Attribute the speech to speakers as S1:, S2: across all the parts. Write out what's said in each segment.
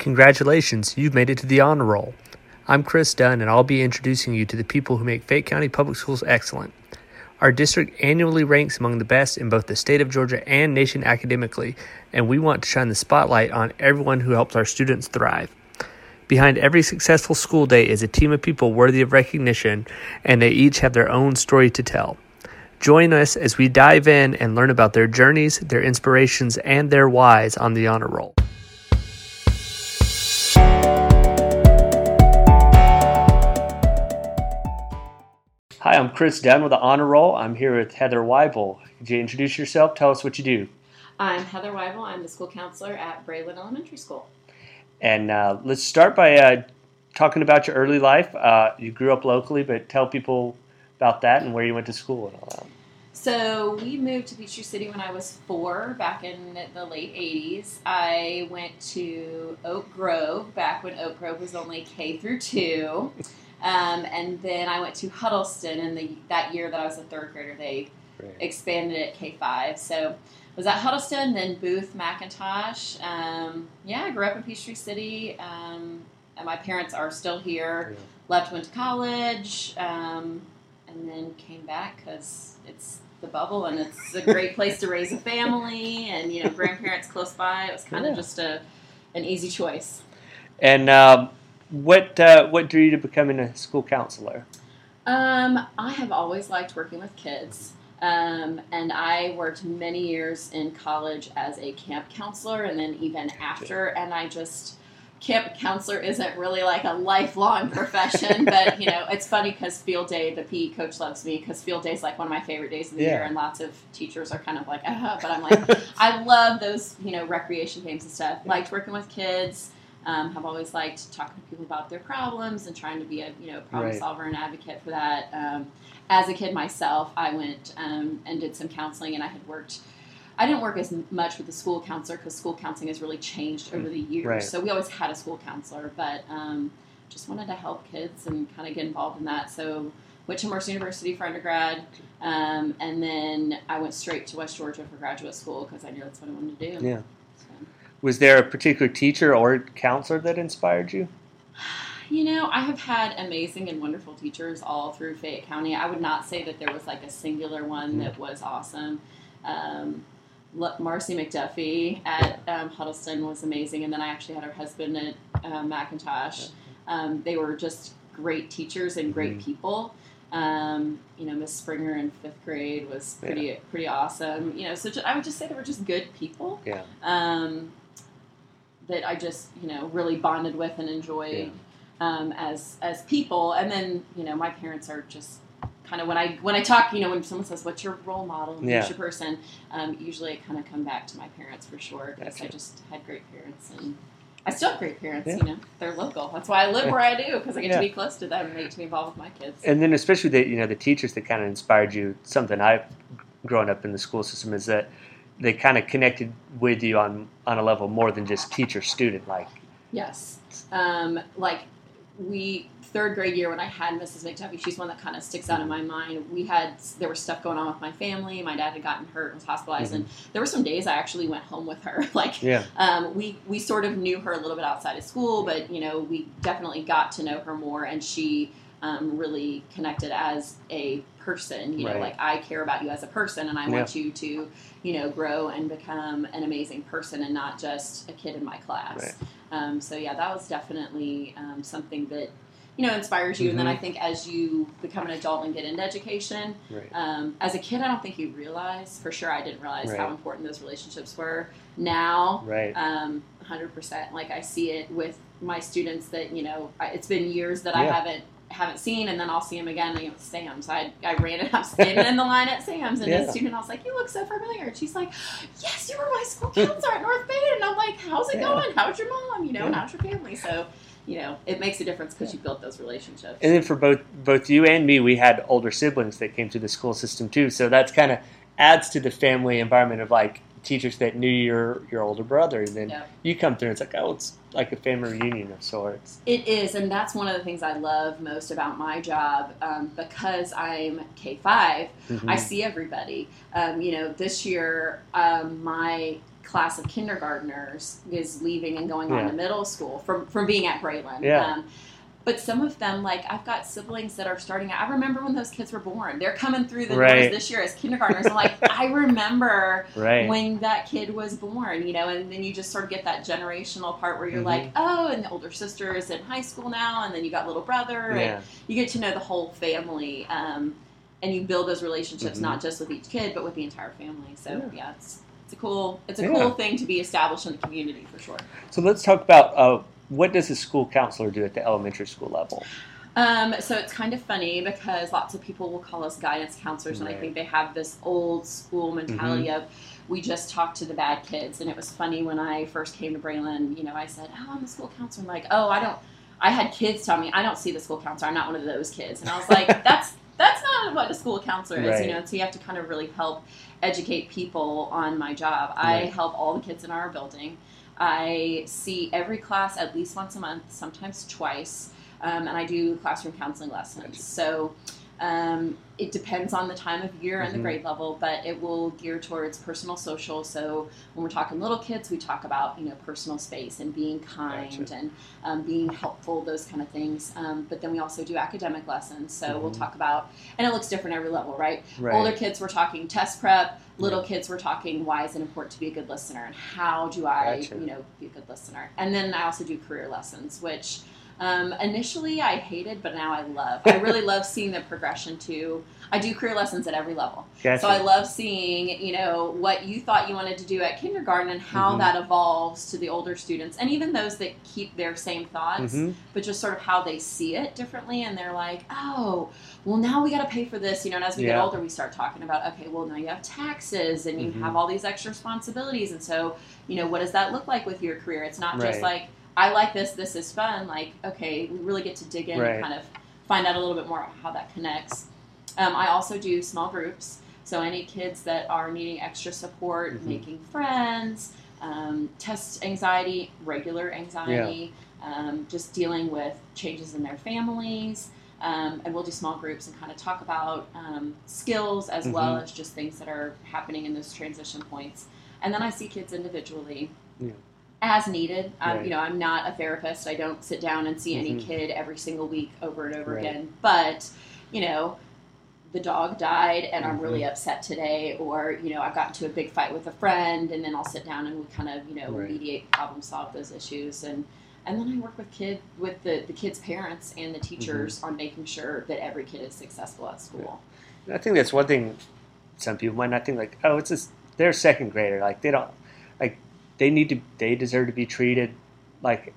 S1: Congratulations, you've made it to the honor roll. I'm Chris Dunn, and I'll be introducing you to the people who make Fayette County Public Schools excellent. Our district annually ranks among the best in both the state of Georgia and nation academically, and we want to shine the spotlight on everyone who helps our students thrive. Behind every successful school day is a team of people worthy of recognition, and they each have their own story to tell. Join us as we dive in and learn about their journeys, their inspirations, and their whys on the honor roll. Hi, I'm Chris Dunn with the Honor Roll. I'm here with Heather Wible. Could you introduce yourself? Tell us what you do.
S2: I'm Heather Wible. I'm the school counselor at Braelinn Elementary School.
S1: And uh, let's start by uh, talking about your early life. Uh, you grew up locally, but tell people about that and where you went to school and all that.
S2: So we moved to Peachtree City when I was four, back in the late '80s. I went to Oak Grove back when Oak Grove was only K through two, um, and then I went to Huddleston. And the that year that I was a third grader, they
S1: Great.
S2: expanded it K five. So was at Huddleston, then Booth, McIntosh. Um, yeah, I grew up in Peachtree City. Um, and my parents are still here.
S1: Yeah.
S2: Left, went to college, um, and then came back because it's the bubble and it's a great place to raise a family and you know grandparents close by. It was kind of just a an easy choice.
S1: And um, what uh, what drew you to becoming a school counselor?
S2: Um, I have always liked working with kids. Um, and I worked many years in college as a camp counselor and then even after. And I just, camp counselor isn't really like a lifelong profession, but you know, it's funny because field day, the PE coach loves me because field day is like one of my favorite days of the
S1: Yeah.
S2: year. And lots of teachers are kind of like, ah, but I'm like, I love those, you know, recreation games and stuff. Liked working with kids. Um, have always liked talking to people about their problems and trying to be a you know problem
S1: Right.
S2: solver and advocate for that. Um, as a kid myself, I went um, and did some counseling, and I had worked. I didn't work as much with the school counselor because school counseling has really changed over the years.
S1: Right.
S2: So we always had a school counselor, but um, just wanted to help kids and kind of get involved in that. So went to Mercer University for undergrad, um, and then I went straight to West Georgia for graduate school because I knew that's what I wanted to do.
S1: Yeah. Was there a particular teacher or counselor that inspired you?
S2: You know, I have had amazing and wonderful teachers all through Fayette County. I would not say that there was like a singular one that was awesome. Um, Marcy McDuffie at um, Huddleston was amazing, and then I actually had her husband at uh, McIntosh. Um, they were just great teachers and great
S1: Mhm.
S2: people. Um, you know, Miss Springer in fifth grade was pretty pretty awesome. You know, so ju- I would just say they were just good people
S1: Yeah.
S2: um, that I just you know really bonded with and enjoyed um, as as people. And then you know my parents are just kind of when I when I talk, you know, when someone says what's your role model, who's
S1: Yeah.
S2: your person, um, usually I kind of come back to my parents for sure because I just had great parents and. I still have great parents,
S1: Yeah.
S2: you know. They're local. That's why I live where I do because I get
S1: Yeah.
S2: to be close to them and they get to be involved with my kids.
S1: And then especially the you know the teachers that kind of inspired you. Something I've grown up in the school system is that they kind of connected with you on on a level more than just teacher student. Like
S2: Yes. Um, like we third grade year when I had Mrs. McDuffie, she's one that kind of sticks out in my mind. We had there was stuff going on with my family. My dad had gotten hurt, and was hospitalized, and there were some days I actually went home with her. like
S1: yeah,
S2: um, we we sort of knew her a little bit outside of school, but you know we definitely got to know her more, and she um, really connected as a person. You know,
S1: Right.
S2: like I care about you as a person, and I want you to you know grow and become an amazing person, and not just a kid in my class.
S1: Right.
S2: Um, so yeah, that was definitely um, something that you know inspires you. And then I
S1: Mm-hmm.
S2: think as you become an adult and get into education,
S1: right.
S2: um, as a kid, I don't think you realize. For sure, I didn't realize how important those relationships were. Now,
S1: Right.
S2: um, 100%. Like I see it with my students that you know I, it's been years that I haven't haven't seen, and then I'll see him again. Know, Sam's. I I ran it. I'm standing in the line at Sam's, and
S1: Yeah.
S2: a student. I was like, "You look so familiar." And she's like, "Yes, you were my school counselor at North Bay." And I'm like, "How's it
S1: Yeah.
S2: going? How's your mom? You know, and how's your family?" So. You know, it makes a difference because you built those relationships.
S1: And then for both both you and me, we had older siblings that came through the school system too. So that's kind of adds to the family environment of like teachers that knew your your older brother, and then
S2: Yeah.
S1: you come through. and It's like oh, it's like a family reunion of sorts.
S2: It is, and that's one of the things I love most about my job um, because I'm K 5
S1: Mhm.
S2: I see everybody. Um, you know, this year, um, my class of kindergartners is leaving and going on to middle school from from being at Braelinn.
S1: Yeah.
S2: But some of them, like I've got siblings that are starting. I remember when those kids were born. They're coming through the
S1: Right.
S2: doors this year as kindergartners. I'm like, I remember
S1: Right.
S2: when that kid was born, you know, and then you just sort of get that generational part where you're
S1: Mhm.
S2: like, oh, and the older sister is in high school now, and then you got little brother, and you get to know the whole family, um, and you build those relationships
S1: Mhm.
S2: not just with each kid, but with the entire family. So
S1: Yeah.
S2: yeah, it's it's a cool it's a
S1: Yeah.
S2: cool thing to be established in the community for sure.
S1: So let's talk about uh, what does a school counselor do at the elementary school level?
S2: Um, so it's kind of funny because lots of people will call us guidance counselors, and I think they have this old school mentality of we just talk to the bad kids. And it was funny when I first came to Braelinn, you know, I said, "Oh, I'm a school counselor." I'm like, "Oh, I don't." I had kids tell me, "I don't see the school counselor. I'm not one of those kids." And I was like, "That's that's not what a school counselor is,
S1: Right.
S2: you know." So you have to kind of really help educate people on my job. I help all the kids in our building. I see every class at least once a month, sometimes twice um, and I do classroom counseling lessons. So um, it depends on the time of year and the
S1: Mhm.
S2: grade level, but it will gear towards personal social. So when we're talking little kids, we talk about you know personal space and being kind
S1: Gotcha.
S2: and um, being helpful, those kind of things. Um, but then we also do academic lessons. So we'll
S1: Mhm.
S2: talk about, and it looks different every level, right?
S1: Right.
S2: Older kids, we're talking test prep. Little kids, we're talking why is it important to be a good listener and how do I,
S1: Gotcha.
S2: you know, be a good listener. And then I also do career lessons, which um, initially I hated, but now I love. I really love seeing the progression to. I do career lessons at every level,
S1: Gotcha.
S2: so I love seeing, you know, what you thought you wanted to do at kindergarten and how
S1: Mhm.
S2: that evolves to the older students, and even those that keep their same thoughts
S1: Mhm.
S2: but just sort of how they see it differently and they're like oh well now we got to pay for this you know and as we get older we start talking about okay well now you have taxes and you
S1: Mhm.
S2: have all these extra responsibilities and so you know what does that look like with your career it's not just like i like this this is fun like okay we really get to dig in
S1: Right.
S2: and kind of find out a little bit more how that connects um, i also do small groups so any kids that are needing extra support
S1: Mhm.
S2: making friends um, test anxiety regular anxiety um, just dealing with changes in their families. Um, and we'll do small groups and kind of talk about um, skills as well
S1: Mhm.
S2: as just things that are happening in those transition points. And then I see kids individually
S1: Yeah.
S2: As needed. Um,
S1: Right.
S2: You know, I'm not a therapist. I don't sit down and see any
S1: Mhm.
S2: kid every single week over and over
S1: Right.
S2: again. But, you know, the dog died and I'm really
S1: Mhm.
S2: upset today, or, you know, I've gotten into a big fight with a friend, and then I'll sit down and we kind of, you know,
S1: Right.
S2: mediate, problem solve those issues. And and then I work with kid with the, the kids' parents and the teachers
S1: Mm-hmm.
S2: on making sure that every kid is successful at school.
S1: I think that's one thing. Some people might not think like, oh, it's just they're second grader. Like they don't like they need to they deserve to be treated like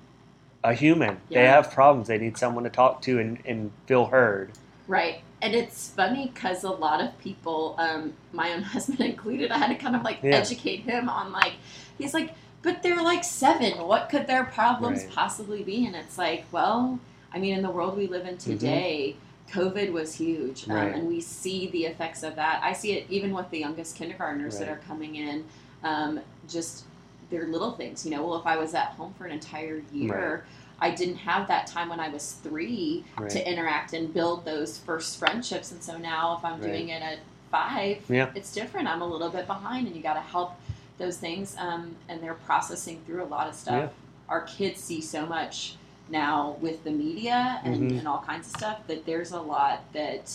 S1: a human. They have problems. They need someone to talk to and, and feel heard.
S2: Right. And it's funny because a lot of people, um, my own husband included, I had to kind of like
S1: Yeah.
S2: educate him on like, he's like, but they're like seven. What could their problems
S1: Right.
S2: possibly be? And it's like, well, I mean, in the world we live in today, COVID was huge, um,
S1: Mm-hmm. Right.
S2: and we see the effects of that. I see it even with the youngest kindergartners that are coming in. Um, just they're little things, you know. Well, if I was at home for an entire year, I didn't have that time when I was three
S1: Right.
S2: to interact and build those first friendships. And so now, if I'm
S1: Right.
S2: doing it at five,
S1: Yeah.
S2: it's different. I'm a little bit behind, and you got to help those things. Um, and they're processing through a lot of stuff.
S1: Yeah.
S2: Our kids see so much now with the media and,
S1: Mhm.
S2: and all kinds of stuff that there's a lot that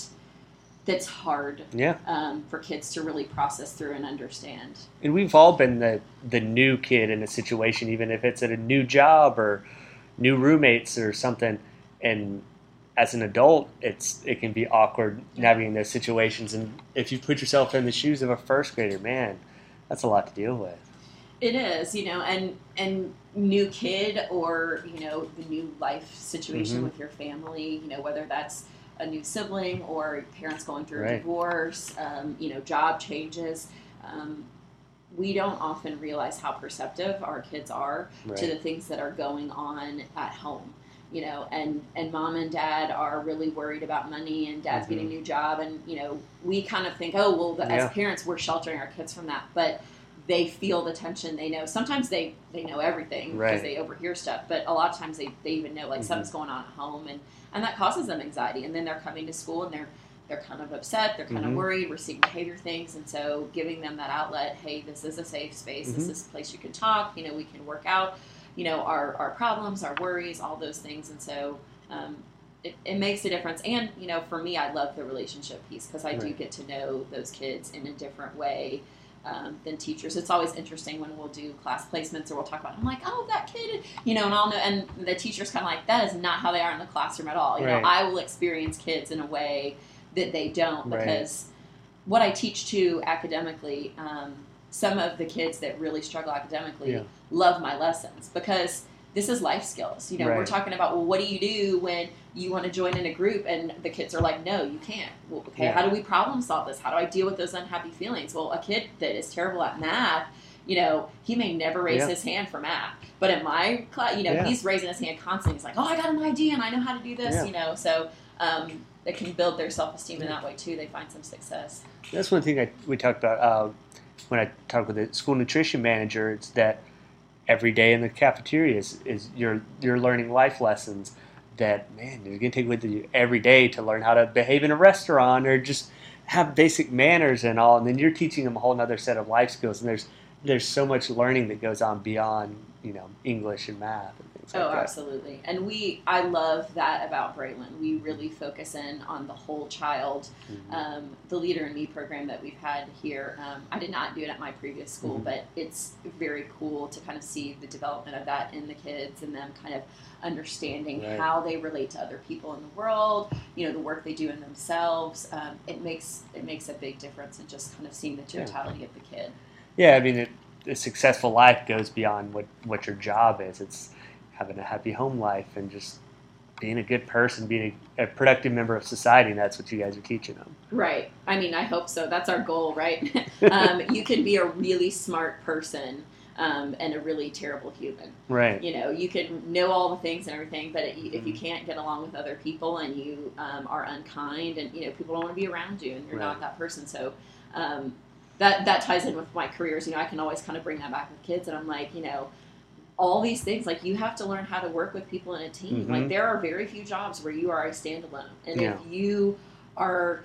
S2: that's hard
S1: Yeah.
S2: um, for kids to really process through and understand.
S1: And we've all been the the new kid in a situation, even if it's at a new job or new roommates or something. And as an adult, it's it can be awkward navigating those situations. And if you put yourself in the shoes of a first grader, man, that's a lot to deal with.
S2: It is, you know, and and new kid or you know the new life situation
S1: Mhm.
S2: with your family, you know, whether that's a new sibling or parents going through a divorce, um, you know, job changes. Um, we don't often realize how perceptive our kids are to the things that are going on at home. You know, and and mom and dad are really worried about money, and dad's
S1: Mhm.
S2: getting a new job, and you know, we kind of think, oh well, the,
S1: Yeah.
S2: as parents, we're sheltering our kids from that, but they feel the tension. They know sometimes they they know everything because
S1: Right.
S2: they overhear stuff, but a lot of times they, they even know like
S1: Mhm.
S2: something's going on at home, and and that causes them anxiety. And then they're coming to school and they're they're kind of upset, they're kind
S1: Mhm.
S2: of worried, we're seeing behavior things, and so giving them that outlet, hey, this is a safe space, this
S1: Mhm.
S2: is a place you can talk, you know, we can work out, you know, our, our problems, our worries, all those things, and so um, it, it makes a difference. And, you know, for me, I love the relationship piece because I do get to know those kids in a different way um, than teachers. It's always interesting when we'll do class placements or we'll talk about. I'm like, oh, that kid, you know, and I'll know, and the teacher's kind of like, that is not how they are in the classroom at all. You
S1: Right.
S2: know, I will experience kids in a way that they don't
S1: Right.
S2: because what I teach to academically, um, some of the kids that really struggle academically
S1: Yeah.
S2: love my lessons because this is life skills. You know, we're talking about well, what do you do when you want to join in a group and the kids are like, no, you can't. Well, okay,
S1: Yeah.
S2: how do we problem solve this? How do I deal with those unhappy feelings? Well, a kid that is terrible at math, you know, he may never raise
S1: Yeah.
S2: his hand for math, but in my class, you know,
S1: Yeah.
S2: he's raising his hand constantly. He's like, oh, I got an idea and I know how to do this. You know, so um, it can build their self esteem in that way too. They find some success.
S1: That's one thing I, we talked about uh, when I talked with the school nutrition manager. It's that every day in the cafeteria is, is you're you're learning life lessons that man you're gonna take with you every day to learn how to behave in a restaurant or just have basic manners and all. And then you're teaching them a whole other set of life skills. And there's there's so much learning that goes on beyond you know English and math things like
S2: Oh,
S1: that.
S2: absolutely. And we, I love that about Braelinn. We really focus in on the whole child.
S1: Mhm.
S2: Um, the Leader in Me program that we've had here, um, I did not do it at my previous school,
S1: Mhm.
S2: but it's very cool to kind of see the development of that in the kids and them kind of understanding
S1: Right.
S2: how they relate to other people in the world. You know, the work they do in themselves. Um, it makes it makes a big difference in just kind of seeing the
S1: Yeah.
S2: totality of the kid.
S1: Yeah, I mean, it, a successful life goes beyond what, what your job is. It's having a happy home life and just being a good person, being a, a productive member of society. And that's what you guys are teaching them.
S2: Right. I mean, I hope so. That's our goal, right? um, you can be a really smart person um, and a really terrible human.
S1: Right.
S2: You know, you can know all the things and everything, but it, if you can't get along with other people and you um, are unkind and you know people don't want to be around you and you're
S1: Right.
S2: not that person, so um, that that ties in with my careers. You know, I can always kind of bring that back with kids, and I'm like, you know. All these things, like you have to learn how to work with people in a team.
S1: Mhm.
S2: Like there are very few jobs where you are a standalone, and
S1: Yeah.
S2: if you are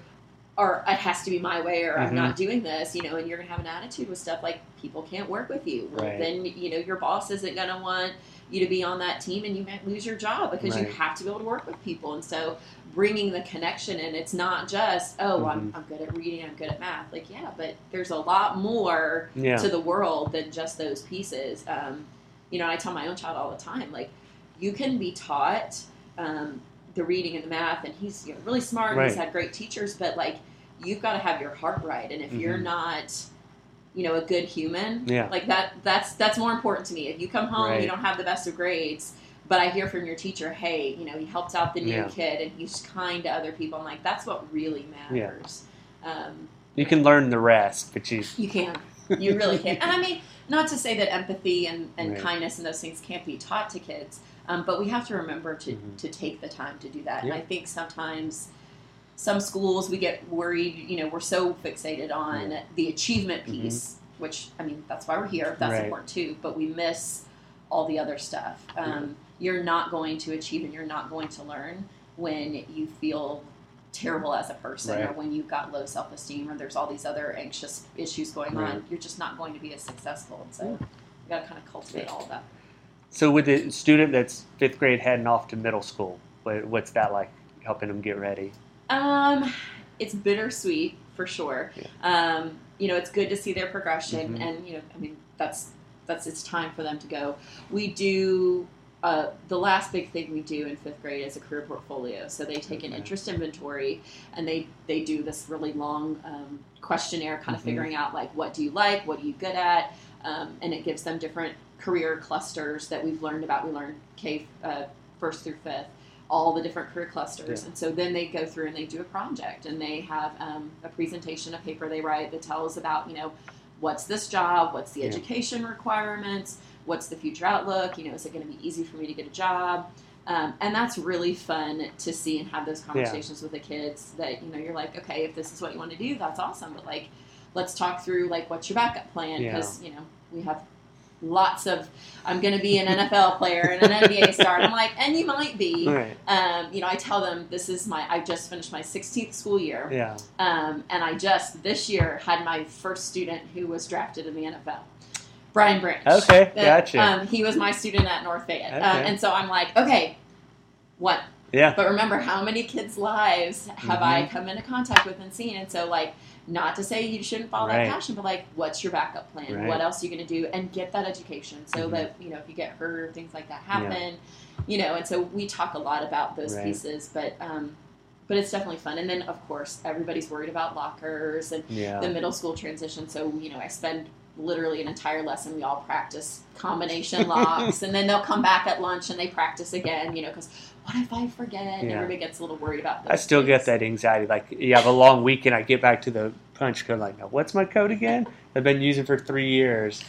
S2: or it has to be my way or I'm
S1: Mhm.
S2: not doing this, you know, and you're gonna have an attitude with stuff like people can't work with you.
S1: Right.
S2: then you know your boss isn't gonna want you to be on that team, and you might lose your job because you have to be able to work with people. And so bringing the connection and it's not just oh I'm,
S1: Mhm.
S2: I'm good at reading, I'm good at math. Like yeah, but there's a lot more
S1: Yeah.
S2: to the world than just those pieces. Um, you know, I tell my own child all the time, like you can be taught um, the reading and the math, and he's you know, really smart. and He's had great teachers, but like you've got to have your heart right, and if you're
S1: Mhm.
S2: not, you know, a good human,
S1: Yeah.
S2: like that, that's that's more important to me. If you come home,
S1: Right.
S2: you don't have the best of grades. But I hear from your teacher, hey, you know, he helped out the new
S1: Yeah.
S2: kid and he's kind to other people. I'm like, that's what really matters. Um,
S1: You can learn the rest, but you.
S2: you can. You really can. And I mean, not to say that empathy and, and
S1: Right.
S2: kindness and those things can't be taught to kids, um, but we have to remember to,
S1: Mhm.
S2: to take the time to do that.
S1: Yeah.
S2: And I think sometimes some schools we get worried, you know, we're so fixated on
S1: Yeah.
S2: the achievement
S1: Mhm.
S2: piece, which, I mean, that's why we're here. That's
S1: Right.
S2: important too, but we miss all the other stuff. Um, You're not going to achieve and you're not going to learn when you feel terrible as a person or when you've got low self esteem or there's all these other anxious issues going
S1: Right.
S2: on, you're just not going to be as successful. And so
S1: Yeah.
S2: you got to kind of cultivate all of that.
S1: So with the student that's fifth grade heading off to middle school, what's that like? Helping them get ready.
S2: Um, it's bittersweet for sure.
S1: Yeah.
S2: Um, you know, it's good to see their progression,
S1: Mhm.
S2: and you know, I mean, that's that's it's time for them to go. We do. Uh, the last big thing we do in fifth grade is a career portfolio. So they take an interest inventory, and they they do this really long um, questionnaire, kind of
S1: Mhm.
S2: figuring out like what do you like, what are you good at, um, and it gives them different career clusters that we've learned about. We learned K uh, first through fifth, all the different career clusters,
S1: Yeah.
S2: and so then they go through and they do a project, and they have um, a presentation, a paper they write that tells about you know what's this job, what's the
S1: Yeah.
S2: education requirements, what's the future outlook, you know, is it going to be easy for me to get a job? Um, and that's really fun to see and have those conversations with the kids that, you know, you're like, okay, if this is what you want to do, that's awesome. But like, let's talk through like, what's your backup plan?
S1: Yeah.
S2: Because, you know, we have lots of I'm going to be an NFL player and an NBA star. And I'm like, and you might be.
S1: Right.
S2: Um, you know, I tell them this is my I just finished my 16th school year,
S1: Yeah.
S2: um, and I just this year had my first student who was drafted in the NFL. Brian Branch.
S1: Okay,
S2: Uh,
S1: gotcha.
S2: Um, he was my student at North Fayette, um, and so I'm like, okay, what?
S1: Yeah.
S2: But remember, how many kids' lives have I come into contact with and seen? And so, like, not to say you shouldn't follow
S1: Right.
S2: that passion, but like, what's your backup plan?
S1: Right.
S2: What else are you going to do? And get that education so
S1: Mhm.
S2: that you know if you get hurt or things like that happen, you know. And so we talk a lot about those
S1: Right.
S2: pieces, but um, but it's definitely fun. And then of course everybody's worried about lockers and
S1: Yeah.
S2: the middle school transition. So you know, I spend literally an entire lesson. We all practice combination locks, and then they'll come back at lunch and they practice again. You know, because what if I forget? And
S1: Yeah.
S2: everybody gets a little worried about. that
S1: I still get that anxiety. Like you have a long weekend, I get back to the punch code. Like, now what's my code again? I've been using for three years.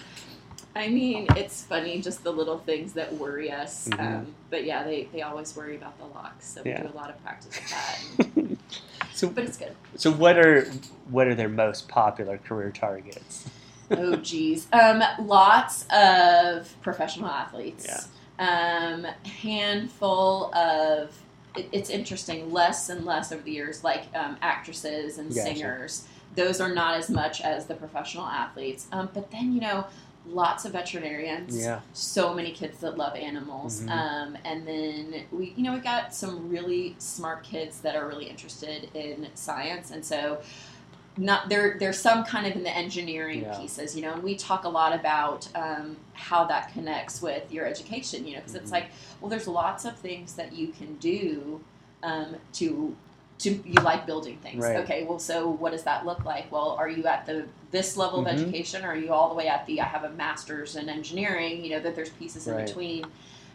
S2: I mean, it's funny just the little things that worry us.
S1: Mhm.
S2: Um, but yeah, they, they always worry about the locks, so we
S1: Yeah.
S2: do a lot of practice with that.
S1: So,
S2: but it's good.
S1: so what are what are their most popular career targets?
S2: Oh geez, um, lots of professional athletes. Yeah. Um, handful of. It, it's interesting. Less and less over the years, like um, actresses and
S1: Gotcha.
S2: singers. Those are not as much as the professional athletes. Um, but then you know, lots of veterinarians.
S1: Yeah.
S2: so many kids that love animals.
S1: Mhm.
S2: Um, and then we, you know, we got some really smart kids that are really interested in science, and so not there. There's some kind of in the engineering
S1: Yeah.
S2: pieces, you know, and we talk a lot about um, how that connects with your education, you know, because
S1: Mhm.
S2: it's like, well, there's lots of things that you can do um, to. To you like building things,
S1: Right.
S2: okay? Well, so what does that look like? Well, are you at the this level
S1: Mhm.
S2: of education, or are you all the way at the I have a master's in engineering? You know that there's pieces in between.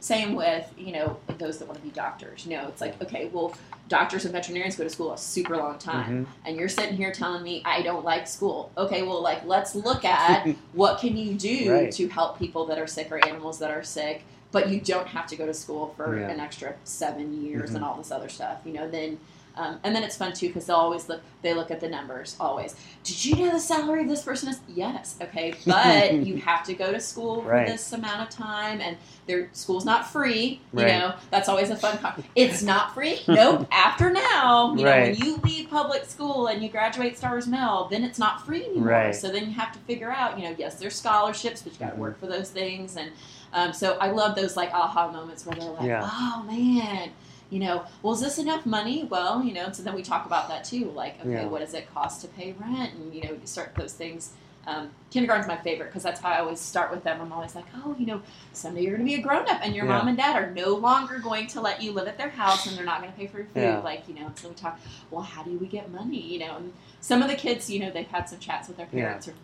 S2: Same with you know those that want to be doctors. You know, it's like okay, well, doctors and veterinarians go to school a super long time,
S1: Mhm.
S2: and you're sitting here telling me I don't like school. Okay, well, like let's look at what can you do
S1: Right.
S2: to help people that are sick or animals that are sick, but you don't have to go to school for
S1: Yeah.
S2: an extra seven years
S1: Mhm.
S2: and all this other stuff. You know, then. Um, and then it's fun too because they'll always look. They look at the numbers always. Did you know the salary of this person is? Yes. Okay, but you have to go to school
S1: Right.
S2: for this amount of time, and their school's not free. You
S1: Right.
S2: know, that's always a fun. Con- it's not free. Nope. After now, you know, when you leave public school and you graduate Stars Mill, then it's not free anymore.
S1: Right.
S2: So then you have to figure out. You know, yes, there's scholarships, but you got to
S1: Mhm.
S2: work for those things, and um, so I love those like aha moments where they're like,
S1: Yeah.
S2: oh man. You know, well, is this enough money? Well, you know, so then we talk about that too. Like, okay,
S1: Yeah.
S2: what does it cost to pay rent? And, you know, you start those things. Um, kindergarten's my favorite because that's how I always start with them. I'm always like, oh, you know, someday you're going to be a grown up and your
S1: Yeah.
S2: mom and dad are no longer going to let you live at their house and they're not going to pay for your food.
S1: Yeah.
S2: Like, you know, so we talk, well, how do we get money? You know, and some of the kids, you know, they've had some chats with their parents or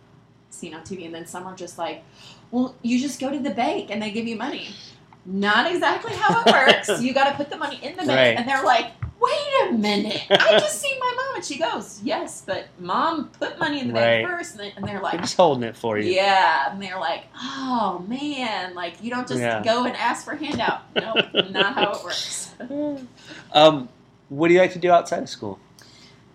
S2: seen on TV, and then some are just like, well, you just go to the bank and they give you money. Not exactly how it works. you got to put the money in the bank,
S1: Right.
S2: and they're like, "Wait a minute! I just seen my mom," and she goes, "Yes, but mom put money in the bank
S1: Right.
S2: first. And, they, and they're like, I'm
S1: just holding it for you.
S2: "Yeah," and they're like, "Oh man, like you don't just
S1: Yeah.
S2: go and ask for a handout. Nope, not how it works."
S1: Um, what do you like to do outside of school?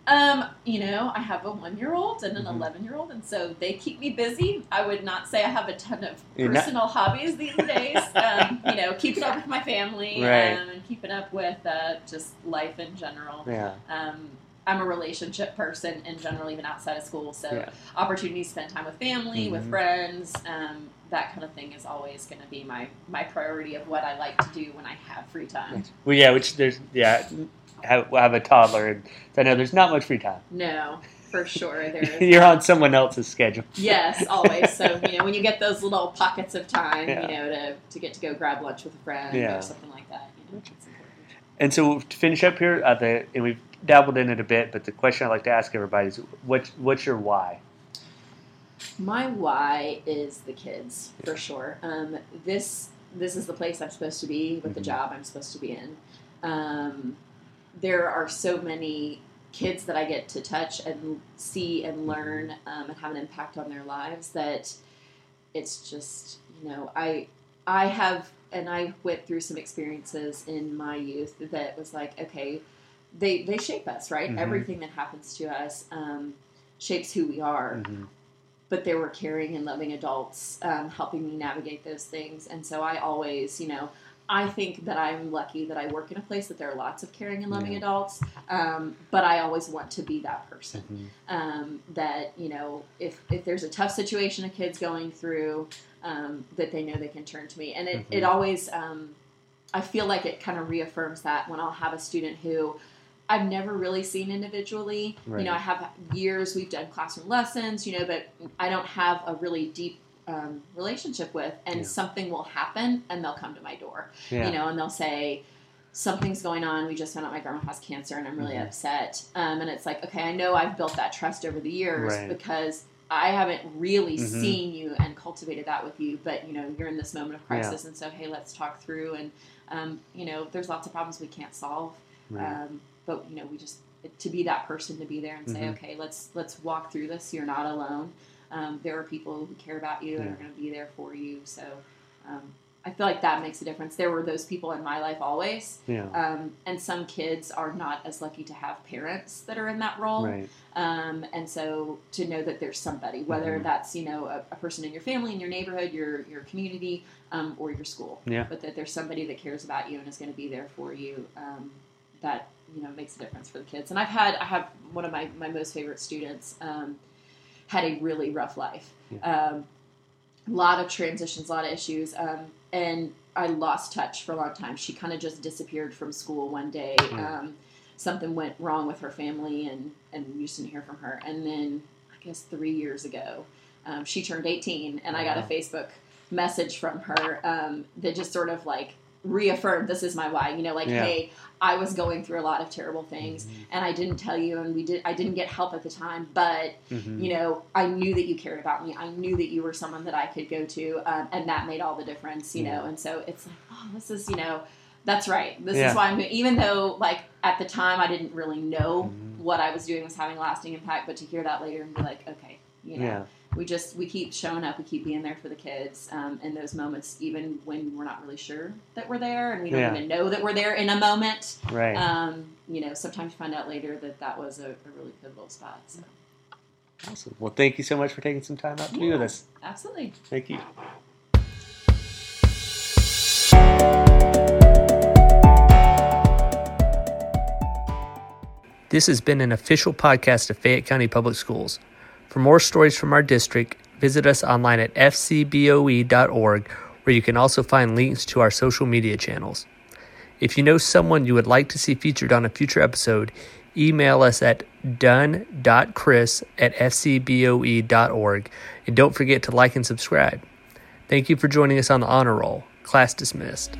S2: Um, you know, I have a one-year-old and an
S1: Mhm.
S2: eleven-year-old, and so they keep me busy. I would not say I have a ton of
S1: You're not-
S2: personal hobbies these days. um, you know, keeping up with my family
S1: Right.
S2: um, and keeping up with uh, just life in general.
S1: Yeah.
S2: Um, I'm a relationship person in general, even outside of school. So
S1: Yeah.
S2: opportunities to spend time with family, with
S1: Mhm.
S2: friends, um, that kind of thing is always going to be my my priority of what I like to do when I have free time.
S1: Well, yeah, which there's yeah, have, have a toddler, and I know there's not much free time.
S2: No, for sure.
S1: You're on someone else's schedule.
S2: Yes, always. So you know, when you get those little pockets of time,
S1: Yeah.
S2: you know, to, to get to go grab lunch with a friend
S1: Yeah.
S2: or something like that, you know, it's important.
S1: And so to finish up here, uh, the and we've dabbled in it a bit, but the question I like to ask everybody is, what what's your why?
S2: My why is the kids for sure. Um, this this is the place I'm supposed to be with the
S1: Mhm.
S2: job I'm supposed to be in. Um, there are so many kids that I get to touch and see and learn um, and have an impact on their lives that it's just you know I I have and I went through some experiences in my youth that was like okay they they shape us right
S1: Mhm.
S2: everything that happens to us um, shapes who we are
S1: Mhm.
S2: but there were caring and loving adults um, helping me navigate those things. And so I always, you know, I think that I'm lucky that I work in a place that there are lots of caring and loving
S1: Yeah.
S2: adults, um, but I always want to be that person.
S1: Mhm.
S2: Um, that you know, if if there's a tough situation a kid's going through, um, that they know they can turn to me, and it it
S1: Mhm.
S2: always um, I feel like it kind of reaffirms that when I'll have a student who I've never really seen individually.
S1: Right.
S2: You know, I have years we've done classroom lessons, you know, but I don't have a really deep um, relationship with, and
S1: Yeah.
S2: something will happen, and they'll come to my door
S1: Yeah.
S2: you know, and they'll say, Something's going on. We just found out my grandma has cancer and I'm really
S1: Mhm.
S2: upset. Um, and it's like, okay, I know I've built that trust over the years
S1: Right.
S2: because I haven't really
S1: Mhm.
S2: seen you and cultivated that with you, but you know, you're in this moment of crisis. And so, hey, let's talk through. And, um, you know, there's lots of problems we can't solve.
S1: Right.
S2: Um, but, you know, we just, to be that person to be there and say,
S1: Mhm.
S2: okay, let's, let's walk through this. You're not alone. Um, there are people who care about you and are going to be there for you. So, um, I feel like that makes a difference. There were those people in my life always,
S1: yeah.
S2: um, and some kids are not as lucky to have parents that are in that role.
S1: right.
S2: Um, and so to know that there's somebody, whether
S1: Mhm.
S2: that's you know a, a person in your family, in your neighborhood, your your community, um, or your school,
S1: Yeah.
S2: but that there's somebody that cares about you and is going to be there for you. Um, that you know makes a difference for the kids. And I've had I have one of my my most favorite students um, had a really rough life. Um, a lot of transitions, a lot of issues, um, and I lost touch for a long time. She kind of just disappeared from school one day.
S1: Yeah.
S2: Um, something went wrong with her family, and and we just didn't hear from her. And then I guess three years ago, um, she turned 18, and I got a Facebook message from her um, that just sort of like reaffirmed this is my why. You know, like
S1: Yeah.
S2: hey, I was going through a lot of terrible things, and I didn't tell you, and we did. I didn't get help at the time, but
S1: Mhm.
S2: you know, I knew that you cared about me. I knew that you were someone that I could go to, um, and that made all the difference, you
S1: Yeah.
S2: know. And so it's like, oh, this is, you know, that's right. This
S1: Yeah.
S2: is why I'm. Even though, like at the time, I didn't really know
S1: Mhm.
S2: what I was doing was having lasting impact, but to hear that later and be like, okay, you know,
S1: Yeah.
S2: We just we keep showing up, we keep being there for the kids um, in those moments, even when we're not really sure that we're there, and we don't
S1: Yeah.
S2: even know that we're there in a moment.
S1: Right.
S2: Um, you know, sometimes you find out later that that was a, a really pivotal spot. So,
S1: awesome. Well, thank you so much for taking some time out to be with us.
S2: absolutely.
S1: Thank you. This has been an official podcast of Fayette County Public Schools. For more stories from our district, visit us online at fcboe.org, where you can also find links to our social media channels. If you know someone you would like to see featured on a future episode, email us at dunn.chris at fcboe.org, and don't forget to like and subscribe. Thank you for joining us on the Honor Roll. Class dismissed.